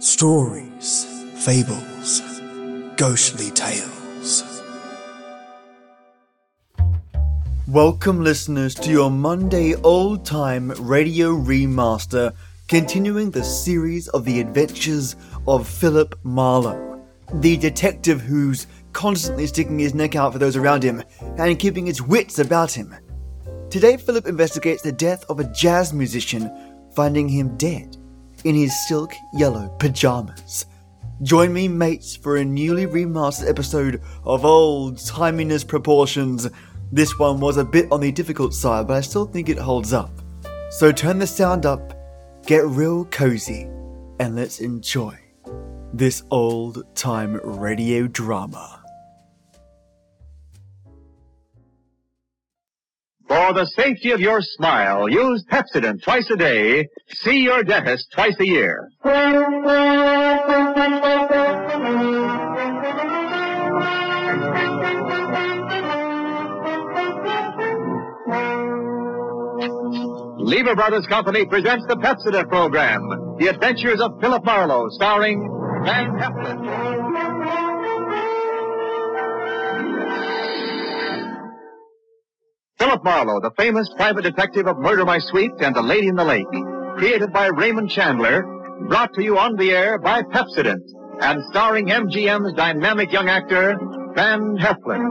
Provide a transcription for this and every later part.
Stories, fables, ghostly tales. Welcome, listeners, to your Monday old time radio remaster, continuing the series of the adventures of Philip Marlowe, the detective who's constantly sticking his neck out for those around him and keeping his wits about him. Today, Philip investigates the death of a jazz musician, finding him dead in his silk yellow pajamas. Join me, mates, for a newly remastered episode of Old Timeyness Proportions. This one was a bit on the difficult side, but I still think it holds up. So turn the sound up, get real cozy, and let's enjoy this old time radio drama. For the safety of your smile, use Pepsodent twice a day. See your dentist twice a year. Lever Brothers Company presents the Pepsodent program, The Adventures of Philip Marlowe, starring Van Heflin. Philip Marlowe, the famous private detective of Murder My Sweet and The Lady in the Lake, created by Raymond Chandler, brought to you on the air by Pepsodent, and starring MGM's dynamic young actor, Van Heflin.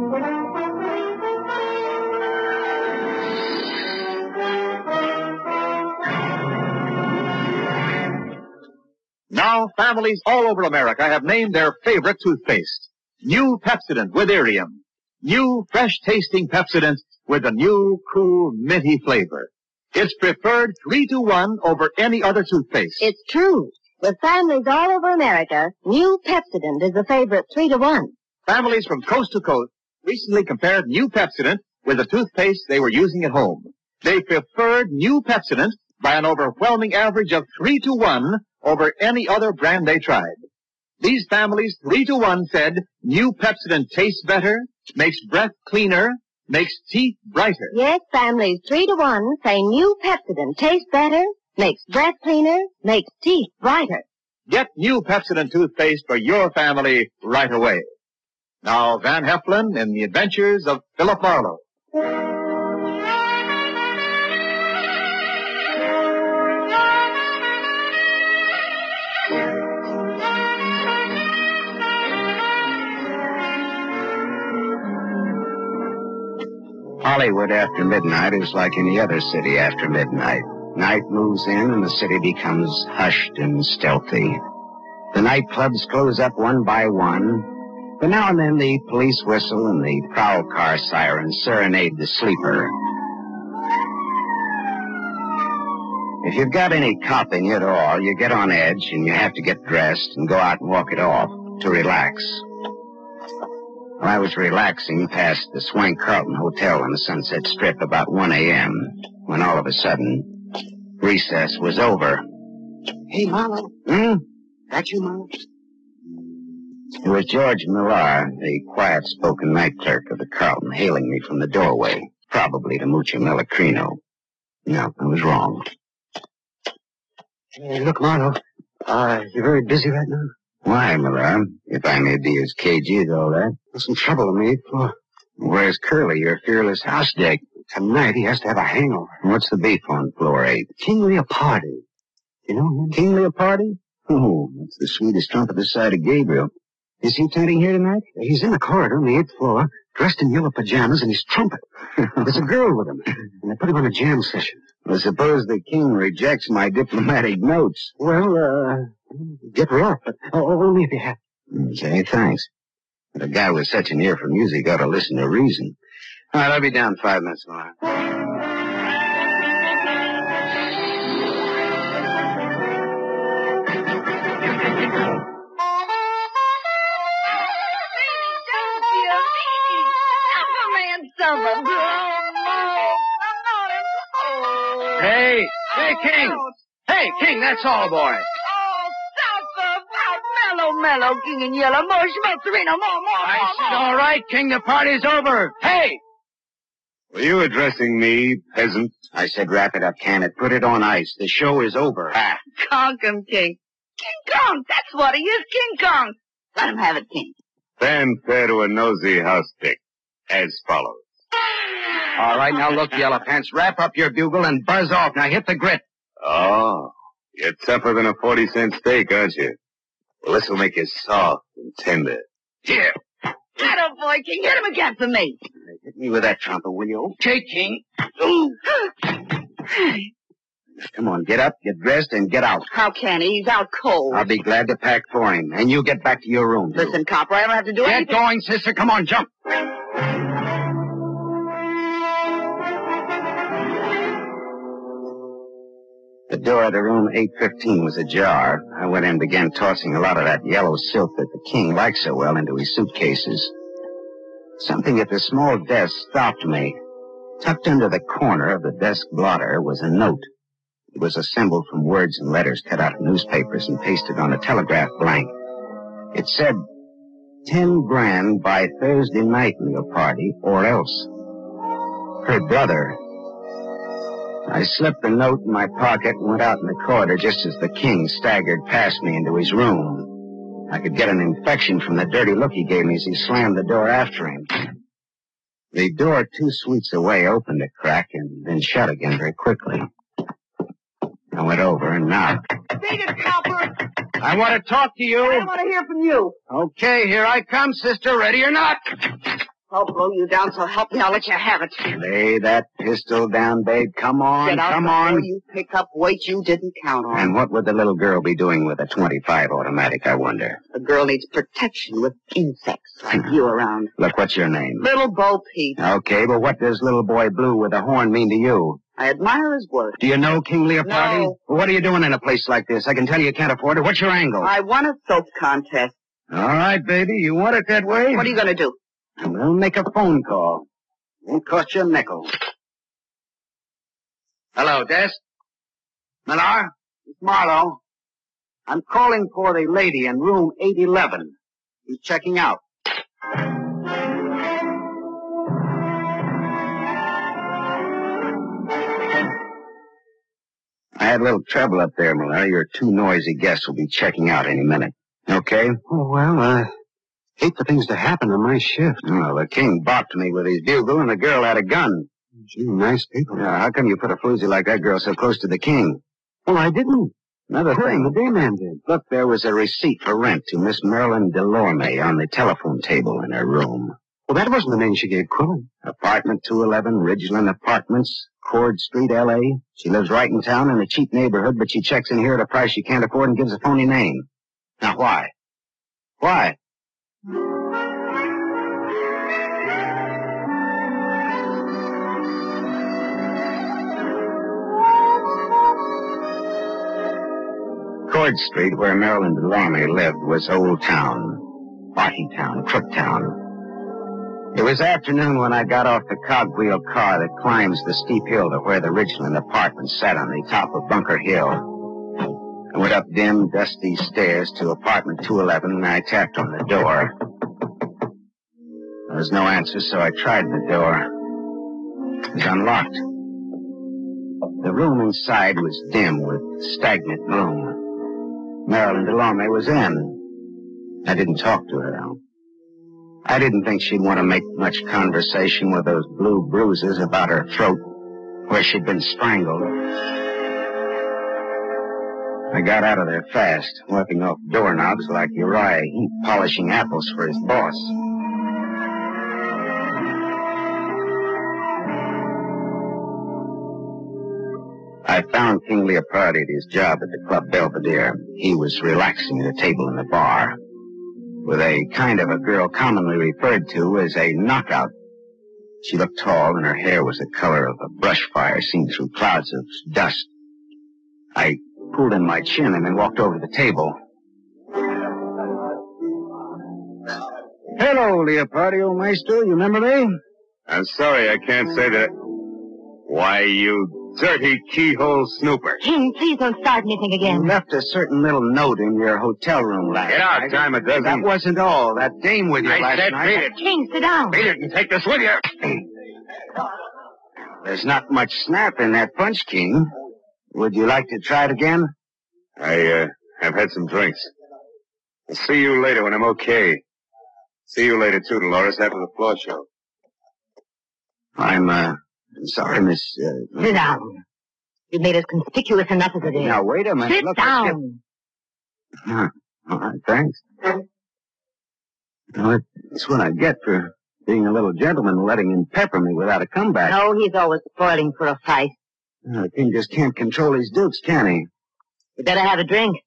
Now, families all over America have named their favorite toothpaste. New Pepsodent with Irium. New fresh tasting Pepsodent with a new cool minty flavor. It's preferred three to one over any other toothpaste. It's true. With families all over America, new Pepsodent is the favorite three to one. Families from coast to coast recently compared new Pepsodent with the toothpaste they were using at home. They preferred new Pepsodent by an overwhelming average of three to one over any other brand they tried. These families, three to one, said new Pepsodent tastes better, makes breath cleaner, makes teeth brighter. Yes, families three to one say new Pepsodent tastes better, makes breath cleaner, makes teeth brighter. Get new Pepsodent toothpaste for your family right away. Now, Van Heflin in the adventures of Philip Marlowe. Hollywood after midnight is like any other city after midnight. Night moves in and the city becomes hushed and stealthy. The nightclubs close up one by one, but now and then the police whistle and the prowl car sirens serenade the sleeper. If you've got any cop in you at all, you get on edge and you have to get dressed and go out and walk it off to relax. I was relaxing past the Swank Carlton Hotel on the Sunset Strip about 1 a.m. when all of a sudden, recess was over. Hey, Marlowe. Hmm? That you, Marlowe? It was George Millar, the quiet-spoken night clerk of the Carlton, hailing me from the doorway, probably to Mucho Melachrino. No, I was wrong. Hey, look, Marlowe. Uh, you're very busy right now? Why, Millar? If I may be as cagey as all that. Some trouble with me. For Where's Curly, your fearless house dick? tonight, he has to have a hangover. What's the beef on floor eight? King Leopardi. You know him? King Leopardi? Oh, that's the sweetest trump this side of Gabriel. Is he attending here tonight? He's in the corridor on the eighth floor, dressed in yellow pajamas, and he's trumpet. There's a girl with him, and they put him on a jam session. Well, suppose the king rejects my diplomatic notes. Well, uh, get her off, but oh, only if you have. Hmm, say, thanks. But a guy with such an ear for music ought to listen to reason. All right, I'll be down five minutes, Millar. Hey, hey, King. Hey, King, that's all, boy. Salsa, pop, mellow, mellow, king and yellow, more schmelzerino, more, more, I more, said, more. all right, King, the party's over. Hey! Were you addressing me, peasant? I said, wrap it up, can it? Put it on ice. The show is over. Ah. Conk 'em, king. King Kong. That's what he is, King Kong. Let him have it, King. Fanfare to a nosy house dick, as follows. All right, now look, Yellow Pants. Wrap up your bugle and buzz off. Now hit the grit. Oh, you're tougher than a 40 cent steak, aren't you? Well, this'll make you soft and tender. Here. That boy, King. Hit him again for me. Hit me with that trumpet, will you? Okay, King. Come on, get up, get dressed, and get out. How can he? He's out cold. I'll be glad to pack for him. And you get back to your room. Listen, Copper, I don't have to do Get anything. Get going, sister. Come on, jump. The door to room 815 was ajar. I went in and began tossing a lot of that yellow silk that the king liked so well into his suitcases. Something at the small desk stopped me. Tucked under the corner of the desk blotter was a note. It was assembled from words and letters cut out of newspapers and pasted on a telegraph blank. It said, 10 grand by Thursday night party or else. Her brother, I slipped the note in my pocket and went out in the corridor just as the king staggered past me into his room. I could get an infection from the dirty look he gave me as he slammed the door after him. The door two suites away opened a crack and then shut again very quickly. I went over and knocked. Beat it, Copper. I want to talk to you. I want to hear from you. Okay, here I come, sister. Ready or not? I'll blow you down, so help me, I'll let you have it. Lay that pistol down, babe. Come on, Get out come on. you pick up weight you didn't count on. And what would the little girl be doing with a 25 automatic, I wonder? A girl needs protection with insects like you around. Look, what's your name? Little Bo Peep. Okay, but what does little boy blue with a horn mean to you? I admire his work. Do you know King Leopardi? No. Well, what are you doing in a place like this? I can tell you can't afford it. What's your angle? I won a soap contest. All right, baby. You want it that way? What are you going to do? We'll make a phone call. Won't cost you a nickel. Hello, Des. Millar? It's Marlowe. I'm calling for the lady in room 811. He's checking out. I had a little trouble up there, Millar. Your two noisy guests will be checking out any minute. Okay? Oh, well, uh, hate for things to happen on my shift. Well, the king balked me with his bugle, and the girl had a gun. Gee, nice people. Now, how come you put a floozy like that girl so close to the king? Well, I didn't. Another thing, the thing. dayman did. Look, there was a receipt for rent to Miss Marilyn Delorme on the telephone table in her room. Well, that wasn't the name she gave Quillen. Apartment 211, Ridgeland Apartments, Cord Street, L.A. She lives right in town in a cheap neighborhood, but she checks in here at a price she can't afford and gives a phony name. Now, why? Why? Cord Street, where Marilyn Delorme lived, was Old Town. Party Town, Crook Town. It was afternoon when I got off the cogwheel car that climbs the steep hill to where the Ridgeland apartment sat on the top of Bunker Hill. I went up dim, dusty stairs to apartment 211 and I tapped on the door. There was no answer, so I tried the door. It was unlocked. The room inside was dim with stagnant gloom. Marilyn Delorme was in. I didn't talk to her. I didn't think she'd want to make much conversation with those blue bruises about her throat where she'd been strangled. I got out of there fast, wiping off doorknobs like Uriah Heep polishing apples for his boss. I found King Leopardi at his job at the Club Belvedere. He was relaxing at a table in the bar with a kind of a girl commonly referred to as a knockout. She looked tall and her hair was the color of a brush fire seen through clouds of dust. I pulled in my chin and then walked over to the table. Hello, Leopardi, old maestro. You remember me? I'm sorry I can't say that. Why, you dirty keyhole snooper. King, please don't start anything You again. left a certain little note in your hotel room last Get out, night. time a dozen. That wasn't all. That dame with you I last said night. beat it. King, sit down. Beat it and take this with you. There's not much snap in that punch, King. Would you like to try it again? I, uh, I've had some drinks. I'll see you later when I'm okay. See you later, too, Dolores, after the floor show. I'm, uh, I'm sorry, Miss, uh... Sit down. You've made us conspicuous enough as it is. Now, wait a minute. Sit Look, down. Huh. All right, thanks. Well, that's what I get for being a little gentleman and letting him pepper me without a comeback. No, he's always spoiling for a fight. Uh, the king just can't control his dukes, can he? You better have a drink.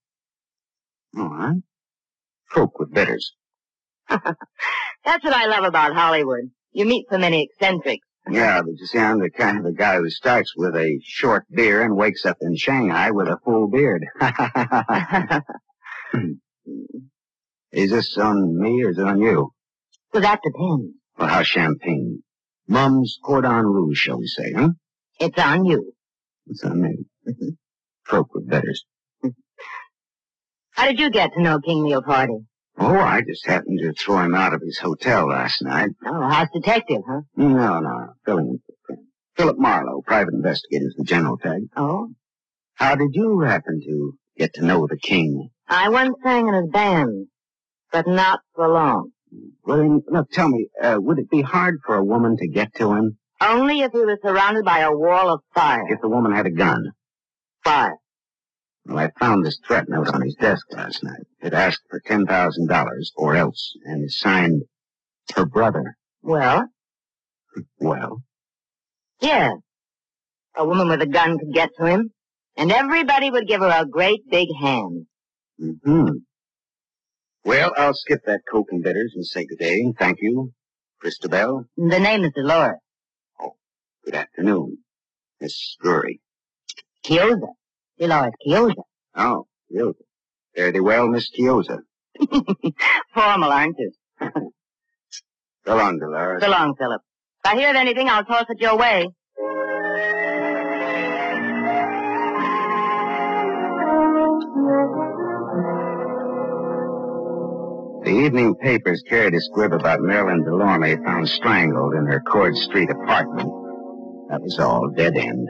All right. Folk with bitters. That's what I love about Hollywood. You meet so many eccentrics. Yeah, but you see, I'm the kind of the guy who starts with a short beer and wakes up in Shanghai with a full beard. is this on me or is it on you? so that depends. Well, how champagne? Mumm's cordon rouge, shall we say, huh? It's on you. It's on me. Folk with betters. How did you get to know King Leopardi? Oh, I just happened to throw him out of his hotel last night. Oh, house detective, huh? No, no, filling in for friend. Philip Marlowe, private investigator, is the general tag. Oh? How did you happen to get to know the king? I once sang in his band, but not for long. Well, then, look, tell me, uh, would it be hard for a woman to get to him Only if he was surrounded by a wall of fire. if the woman had a gun? Fire. Well, I found this threat note on his desk last night. It asked for $10,000 or else, and is signed her brother. Well, Well, yes. A woman with a gun could get to him, and everybody would give her a great big hand. Mm-hmm. Well, I'll skip that Coke and bitters and say good day and thank you, Christabel. The name is Dolores. Oh, good afternoon, Miss Drury. Chiozza. Dolores Chiozza. Oh, Chiozza. Fare thee well, Miss Chiozza. Formal, aren't you? So long, Dolores. So long, Philip. If I hear of anything, I'll toss it your way. The evening papers carried a squib about Marilyn Delorme found strangled in her Cord Street apartment. That was all, dead end.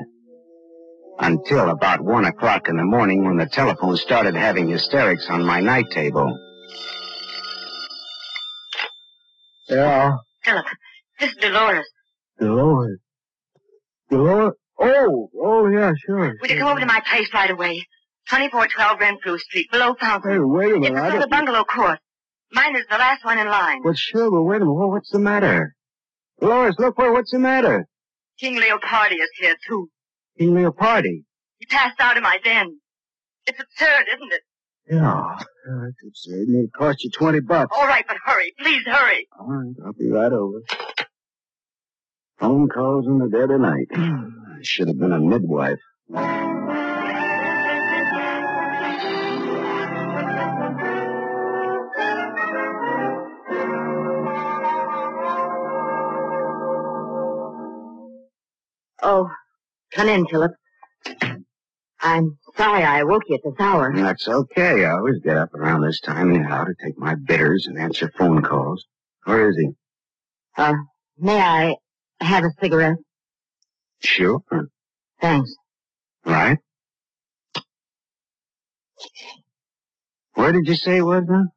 Until about one o'clock in the morning when the telephone started having hysterics on my night table. Yeah, Philip, this is Dolores. Dolores. Dolores? Oh, oh yeah, sure. Would you come over to my place right away? 2412 Renfrew Street, below Fountain. wait a minute. It's a sort of bungalow court. Mine is the last one in line. Well, sure, but wait a minute. Well, what's the matter? Dolores, look, where, what's the matter? King Leopardi is here, too. King Leopardi. He passed out in my den. It's absurd, isn't it? Yeah, uh, that's absurd. And it cost you 20 bucks. All right, but hurry. Please hurry. All right, I'll be right over. Phone calls in the dead of night. I should have been a midwife. Oh, come in, Philip. I'm sorry I woke you at this hour. That's okay. I always get up around this time anyhow to take my bitters and answer phone calls. Where is he? Uh, may I have a cigarette? Sure. Thanks. Right. Where did you say he was, then?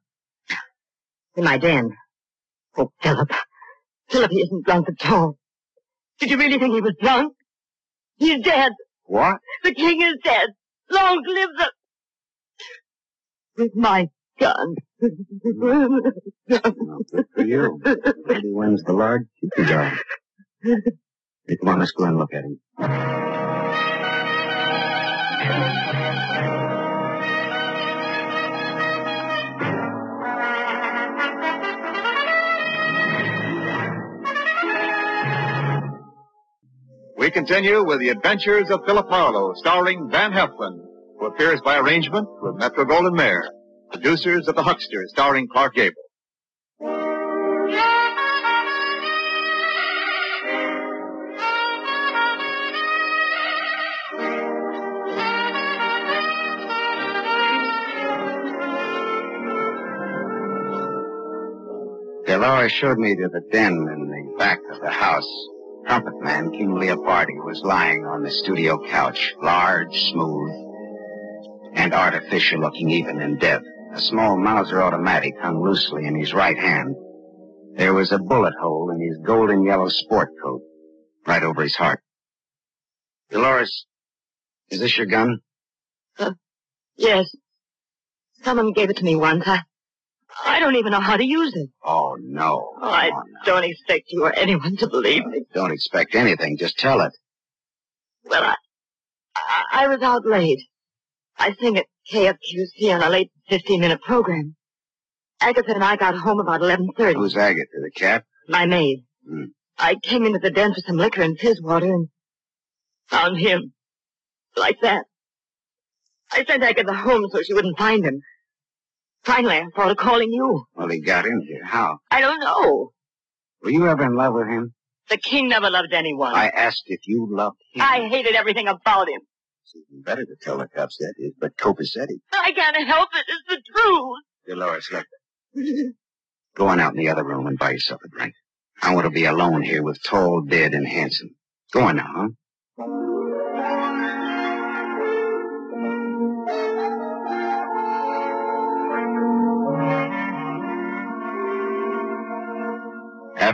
In my den. Oh, Philip. Philip, he isn't drunk at all. Did you really think he was drunk? He's dead. What? The king is dead. Long live the... With my gun. Well, good for you. Maybe wins the large chicken dog. Hey, come on, let's go and look at him. We continue with The Adventures of Philip Marlowe, starring Van Heflin, who appears by arrangement with Metro-Goldwyn-Mayer. Producers of The Huckster, starring Clark Gable. Dolores showed me to the den in the back of the house. Trumpet man King Leopardi was lying on the studio couch, large, smooth, and artificial looking even in death. A small Mauser automatic hung loosely in his right hand. There was a bullet hole in his golden yellow sport coat, right over his heart. Dolores, is this your gun? Uh, yes. Someone gave it to me once. I, I don't even know how to use it. Oh, no. Oh, I on don't expect you or anyone to believe me. Don't expect anything. Just tell it. Well, I, I, I was out late. I sing at KFQC on a late 15-minute program. Agatha and I got home about 11.30. Who's Agatha, the cat? My maid. Hmm. I came into the den for some liquor and fizz water and found him. Like that. I sent Agatha home so she wouldn't find him. Finally, I thought of calling you. Well, he got in here. How? I don't know. Were you ever in love with him? The king never loved anyone. I asked if you loved him. I hated everything about him. It's even better to tell the cops that is, but Copacetti. I can't help it. It's the truth. Dolores, look. Go on out in the other room and buy yourself a drink. I want to be alone here with tall, dead, and handsome. Go on now, huh?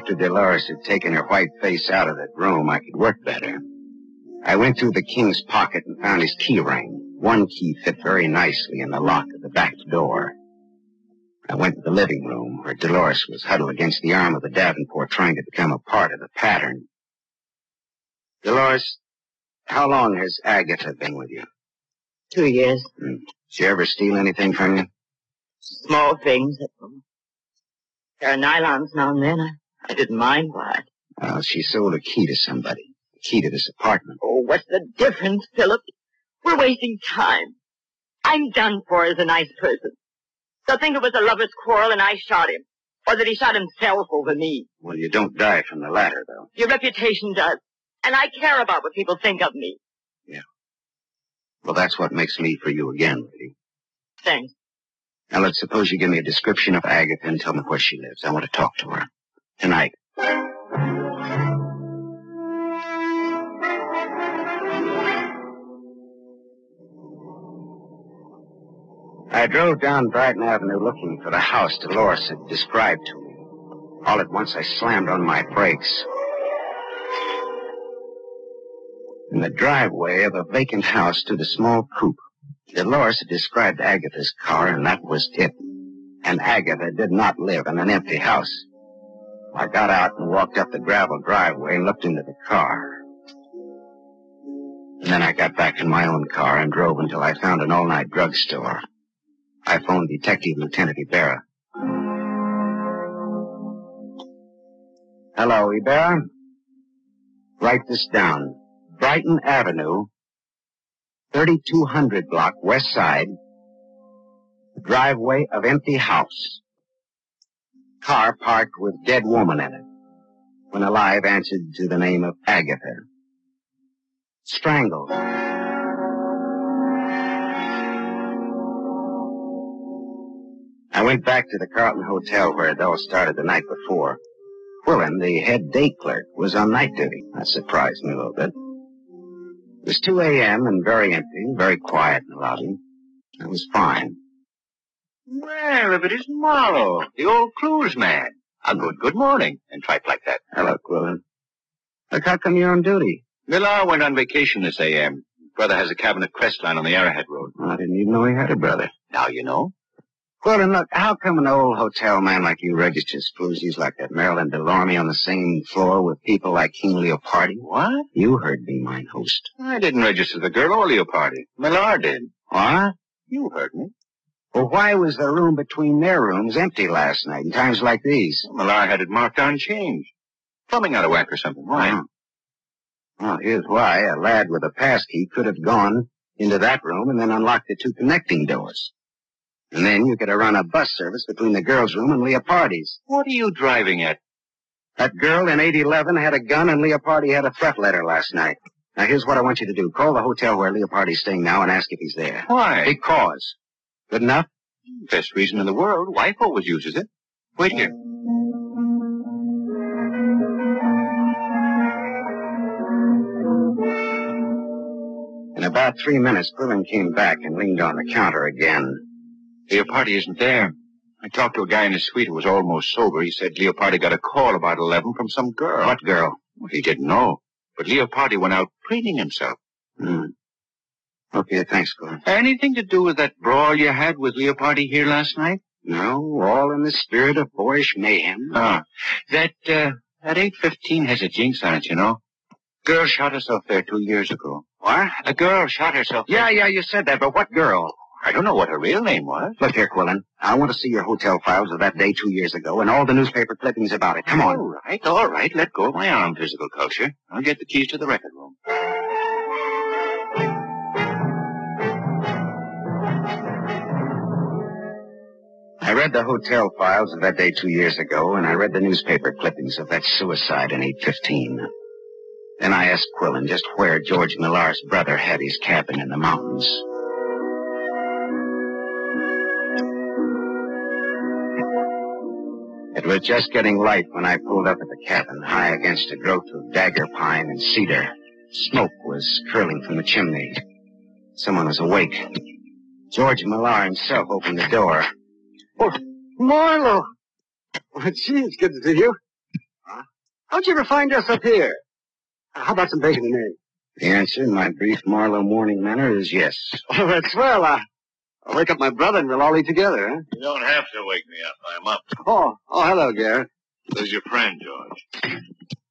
After Dolores had taken her white face out of that room, I could work better. I went through the king's pocket and found his key ring. One key fit very nicely in the lock of the back door. I went to the living room where Dolores was huddled against the arm of the Davenport trying to become a part of the pattern. Dolores, how long has Agatha been with you? Two years. Hmm. Did she ever steal anything from you? Small things. There are nylons now and then. I, I didn't mind why. Well, she sold a key to somebody. The key to this apartment. Oh, what's the difference, Philip? We're wasting time. I'm done for as a nice person. They'll think it was a lover's quarrel and I shot him. Or that he shot himself over me. Well, you don't die from the latter, though. Your reputation does. And I care about what people think of me. Yeah. Well, that's what makes me for you again, lady. Thanks. Now, let's suppose you give me a description of Agatha and tell me where she lives. I want to talk to her. Tonight. I drove down Brighton Avenue looking for the house Dolores had described to me. All at once, I slammed on my brakes. In the driveway of a vacant house stood a small coupe. Dolores had described Agatha's car, and that was it. And Agatha did not live in an empty house. I got out and walked up the gravel driveway and looked into the car. And then I got back in my own car and drove until I found an all-night drugstore. I phoned Detective Lieutenant Ibarra. Hello, Ibarra. Write this down. Brighton Avenue, 3200 block, west side. Driveway of empty house. Car parked with dead woman in it. When alive, answered to the name of Agatha. Strangled. I went back to the Carlton Hotel where it all started the night before. Quillen, the head day clerk, was on night duty. That surprised me a little bit. It was 2 a.m. and very empty, very quiet in the lobby. Was fine. Well, if it isn't Marlowe, the old cruise man. A good good morning, and tripe like that. Hello, Quillen. Look, how come you're on duty? Millar went on vacation this AM. Brother has a cabin at Crestline on the Arrowhead Road. I didn't even know he had a brother. Now you know. Quillen, look, how come an old hotel man like you registers floozies like that Marilyn Delorme on the same floor with people like King Leopardi? What? You heard me, mine host. I didn't register the girl or Leopardi. Millar did. What? You heard me. Well, why was the room between their rooms empty last night in times like these? Millar had it marked on change. Plumbing out of whack or something. Why? Oh. Well, here's why. A lad with a pass key could have gone into that room and then unlocked the two connecting doors. And then you could have run a bus service between the girls' room and Leopardi's. What are you driving at? That girl in 811 had a gun and Leopardi had a threat letter last night. Now, here's what I want you to do. Call the hotel where Leopardi's staying now and ask if he's there. Why? Because. Good enough? Best reason in the world. Wife always uses it. Wait here. In about three minutes, Quillen came back and leaned on the counter again. Leopardi isn't there. I talked to a guy in his suite who was almost sober. He said Leopardi got a call about 11 from some girl. What girl? Well, he didn't know. But Leopardi went out preening himself. Hmm. Okay, thanks, Quillen. Anything to do with that brawl you had with Leopardi here last night? No, all in the spirit of boyish mayhem. Ah, that, uh, that 815 has a jinx on it, you know. Girl shot herself there two years ago. What? A girl shot herself there. Yeah, yeah, you said that, but what girl? I don't know what her real name was. Look here, Quillen. I want to see your hotel files of that day two years ago and all the newspaper clippings about it. Come on. All right, all right. Let go of my arm, physical culture. I'll get the keys to the record I read the hotel files of that day two years ago, and I read the newspaper clippings of that suicide in 815. Then I asked Quillen just where George Millar's brother had his cabin in the mountains. It was just getting light when I pulled up at the cabin, high against a growth of dagger pine and cedar. Smoke was curling from the chimney. Someone was awake. George Millar himself opened the door. Oh, Marlowe. Well, gee, it's good to see you. Huh? How'd you ever find us up here? How about some bacon and eggs? The answer in my brief Marlowe morning manner is yes. Oh, that's swell. I, I'll wake up my brother and we'll all eat together, huh? You don't have to wake me up. I'm up. Oh, oh, hello, Garrett. Who's your friend, George?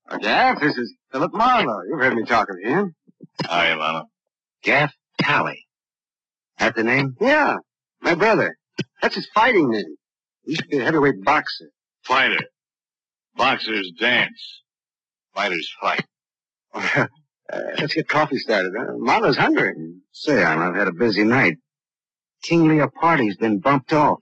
Uh, Gaff, this is Philip Marlowe. You've heard me talk of him. Hi, Lana. Gaff Tally. That the name? Yeah, my brother. That's his fighting name. He used to be a heavyweight boxer. Fighter. Boxers dance. Fighters fight. uh, let's get coffee started. Huh? Marlowe's hungry. Say, I've had a busy night. King party's been bumped off.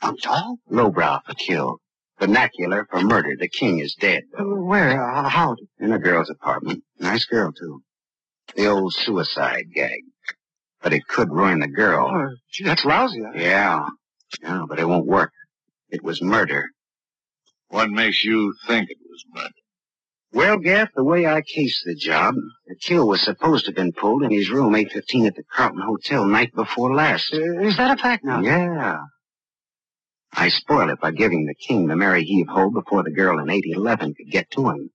Bumped off? Lowbrow for kill. Vernacular for murder. The king is dead. Uh, where? Uh, how? In a girl's apartment. Nice girl, too. The old suicide gag. But it could ruin the girl. Oh, gee, that's lousy. Yeah. Yeah, but it won't work. It was murder. What makes you think it was murder? Well, Gaff, the way I cased the job, the kill was supposed to have been pulled in his room 815 at the Carlton Hotel night before last. Uh, is that a fact now? Yeah. I spoiled it by giving the king the Mary Heave Ho before the girl in 811 could get to him.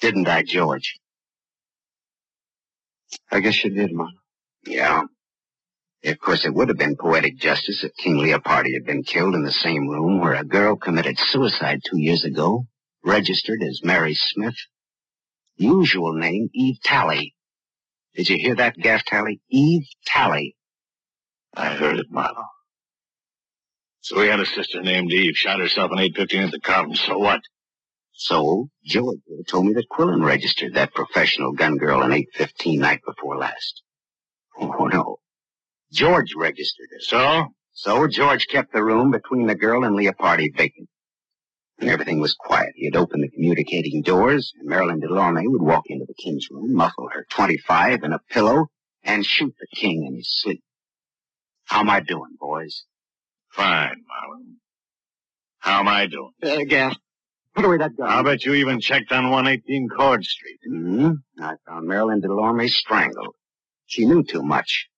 Didn't I, George? I guess you did, Marlowe. Yeah. Of course, it would have been poetic justice if King Leopardi had been killed in the same room where a girl committed suicide two years ago, registered as Mary Smith. Usual name, Eve Tally. Did you hear that, Gaff Tally? Eve Tally. I heard it, Marlowe. So he had a sister named Eve, shot herself in 815 at the Carlton. So what? So, George told me that Quillen registered that professional gun girl in 815 night before last. Oh, no. George registered her. So? So George kept the room between the girl and Leopardi vacant. And everything was quiet. He had opened the communicating doors, and Marilyn Delorme would walk into the king's room, muffle her 25 in a pillow, and shoot the king in his sleep. How am I doing, boys? Fine, Marlowe. How am I doing? Uh, Gaff, put away that gun. I'll bet you even checked on 118 Cord Street. Mm-hmm. I found Marilyn Delorme strangled. She knew too much.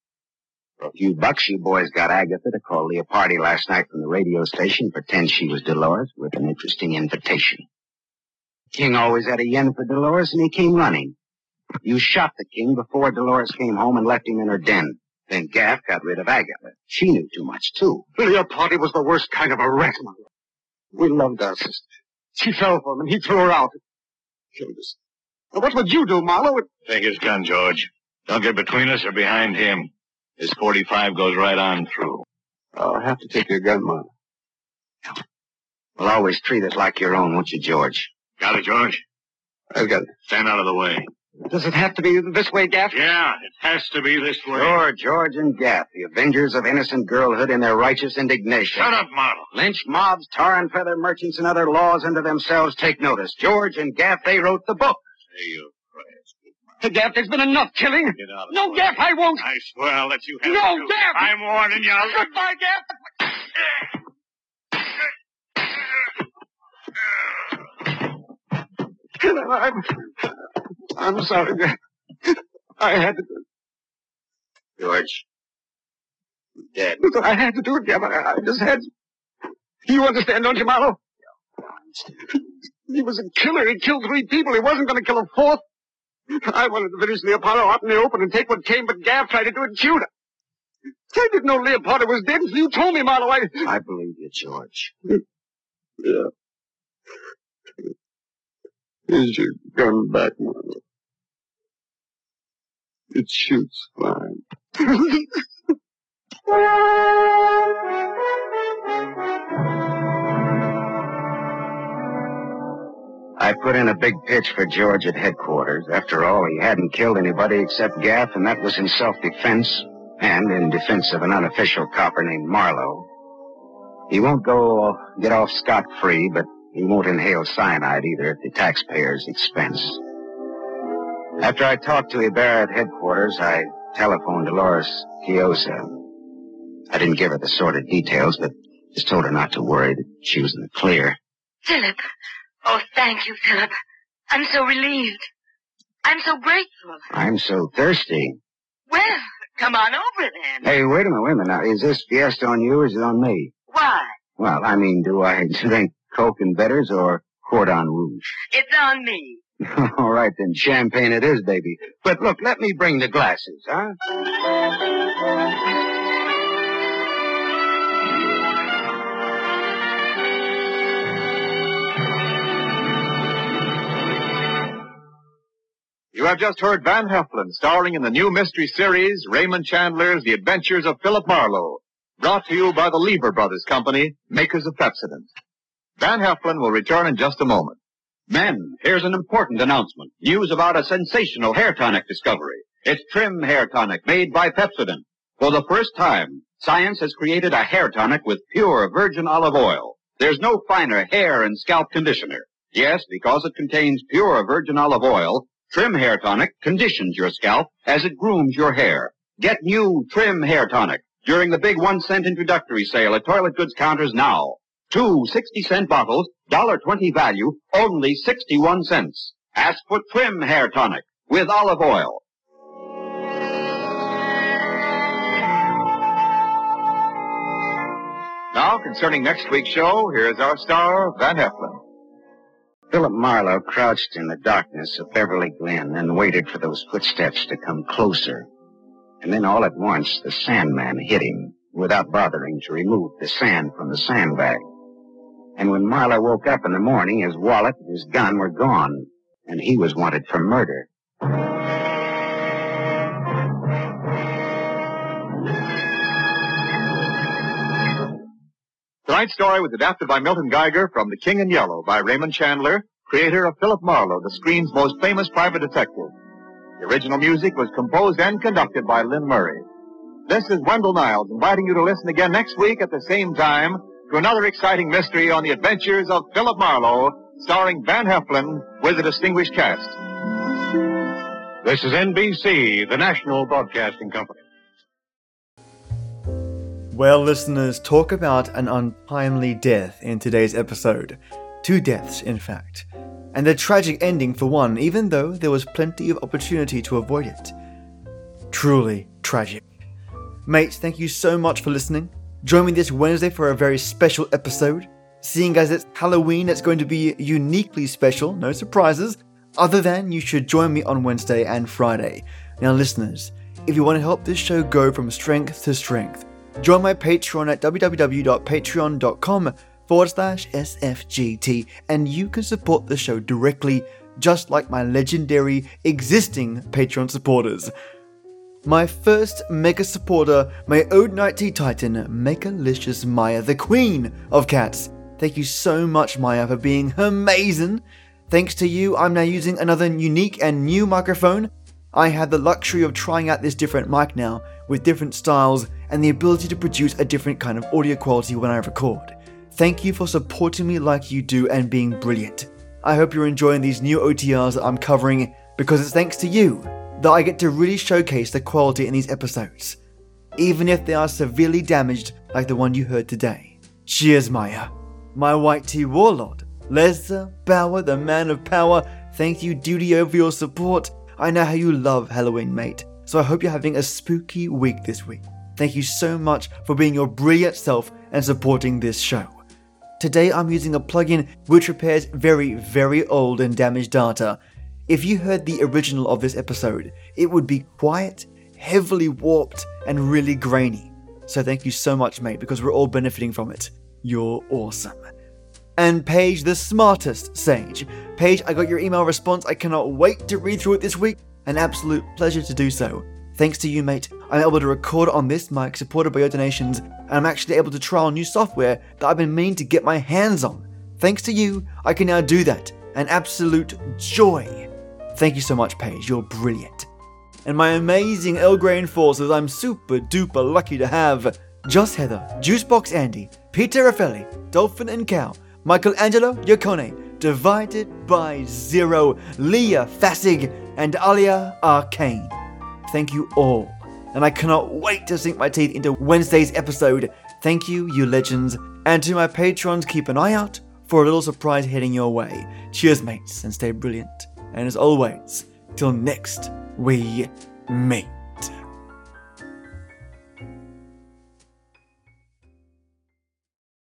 For a few bucks, you boys got Agatha to call Leopardi last night from the radio station, pretend she was Dolores with an interesting invitation. King always had a yen for Dolores, and he came running. You shot the king before Dolores came home and left him in her den. Then Gaff got rid of Agatha. She knew too much, too. Leopardi was the worst kind of a rat, Marlowe. We loved our sister. She fell for him, and he threw her out. Killed us. Now, what would you do, Marlowe? Take his gun, George. Don't get between us or behind him. His 45 goes right on through. Oh, I'll have to take your gun, Marlowe. Well, always treat it like your own, won't you, George? Got it, George? I've got it. Stand out of the way. Does it have to be this way, Gaff? Yeah, it has to be this way. Sure, George and Gaff, the avengers of innocent girlhood in their righteous indignation. Shut up, Marlowe. Lynch mobs, tar and feather merchants, and other laws unto themselves take notice. George and Gaff, they wrote the book. Say your prayers. Hey, Gaff, there's been enough killing. Get out of the No, way. Gaff, I won't. I swear I'll let you have No, it, too. Gaff! I'm warning you. I'll- Goodbye, Gaff. I'm, I'm sorry, Gaff. I had to do it. George. I'm dead. Look, I had to do it, Gaff. I, I just had to. You understand, don't you, Marlowe? He was a killer. He killed three people. He wasn't going to kill a fourth. I wanted to finish Leopardi out in the open and take what came, but Gaff tried to do it in. I didn't know Leopardi was dead until you told me, Marlowe. I... I believe you, George. Yeah. Here's your gun back, Marlowe. It shoots fine. I put in a big pitch for George at headquarters. After all, he hadn't killed anybody except Gaff, and that was in self-defense and in defense of an unofficial copper named Marlowe. He won't go get off scot-free, but he won't inhale cyanide either at the taxpayer's expense. After I talked to Ibarra at headquarters, I telephoned Dolores Chiozza. I didn't give her the sordid details, but just told her not to worry that she was in the clear. Philip. Oh, thank you, Philip. I'm so relieved. I'm so grateful. I'm so thirsty. Well, come on over then. Hey, wait a minute, wait a minute. Now, is this fiesta on you or is it on me? Why? Well, I mean, do I drink Coke and bitters or Cordon Rouge? It's on me. All right, then champagne it is, baby. But look, let me bring the glasses, huh? You have just heard Van Heflin starring in the new mystery series, Raymond Chandler's The Adventures of Philip Marlowe, brought to you by the Lever Brothers Company, makers of Pepsodent. Van Heflin will return in just a moment. Men, here's an important announcement. News about a sensational hair tonic discovery. It's Trim Hair Tonic made by Pepsodent. For the first time, science has created a hair tonic with pure virgin olive oil. There's no finer hair and scalp conditioner. Yes, because it contains pure virgin olive oil, Trim Hair Tonic conditions your scalp as it grooms your hair. Get new Trim Hair Tonic during the big one cent introductory sale at toilet goods counters now. Two 60 cent bottles, $1.20 value, only 61 cents. Ask for Trim Hair Tonic with olive oil. Now, concerning next week's show, here's our star, Van Heflin. Philip Marlowe crouched in the darkness of Beverly Glen and waited for those footsteps to come closer. And then all at once, the Sandman hit him without bothering to remove the sand from the sandbag. And when Marlowe woke up in the morning, his wallet and his gun were gone, and he was wanted for murder. Tonight's story was adapted by Milton Geiger from The King in Yellow by Raymond Chandler, creator of Philip Marlowe, the screen's most famous private detective. The original music was composed and conducted by Lynn Murray. This is Wendell Niles inviting you to listen again next week at the same time to another exciting mystery on the adventures of Philip Marlowe, starring Van Heflin with a distinguished cast. This is NBC, the National Broadcasting Company. Well, listeners, talk about an untimely death in today's episode. Two deaths, in fact. And a tragic ending for one, even though there was plenty of opportunity to avoid it. Truly tragic. Mates, thank you so much for listening. Join me this Wednesday for a very special episode. Seeing as it's Halloween, it's going to be uniquely special, no surprises, other than you should join me on Wednesday and Friday. Now, listeners, if you want to help this show go from strength to strength, join my Patreon at www.patreon.com forward slash SFGT, and you can support the show directly, just like my legendary existing Patreon supporters. My first mega supporter, my Oud Night Tea Titan, Megalicious Mayah, the queen of cats. Thank you so much, Mayah, for being amazing. Thanks to you, I'm now using another unique and new microphone. I have the luxury of trying out this different mic now, with different styles, and the ability to produce a different kind of audio quality when I record. Thank you for supporting me like you do and being brilliant. I hope you're enjoying these new OTRs that I'm covering because it's thanks to you that I get to really showcase the quality in these episodes, even if they are severely damaged like the one you heard today. Cheers, Mayah. My white tea warlord, Lesnar Bower, the man of power, thank you, duty, over your support. I know how you love Halloween, mate. So I hope you're having a spooky week this week. Thank you so much for being your brilliant self and supporting this show. Today I'm using a plugin which repairs very, very old and damaged data. If you heard the original of this episode, it would be quiet, heavily warped, and really grainy. So thank you so much, mate, because we're all benefiting from it. You're awesome. And Paige, the smartest sage. Paige, I got your email response. I cannot wait to read through it this week. An absolute pleasure to do so. Thanks to you, mate, I'm able to record on this mic supported by your donations, and I'm actually able to trial new software that I've been meaning to get my hands on. Thanks to you, I can now do that. An absolute joy. Thank you so much, Paige. You're brilliant. And my amazing Earl Grey enforcers, I'm super duper lucky to have JusHeather, Juicebox Andy, Peter Raffaelli, Dolphin and Cow, Michael Angelo Yacone, Divided by Zero, Leah Fasig, and Alia Arcane. Thank you all. And I cannot wait to sink my teeth into Wednesday's episode. Thank you, you legends. And to my patrons, keep an eye out for a little surprise heading your way. Cheers, mates, and stay brilliant. And as always, till next we meet.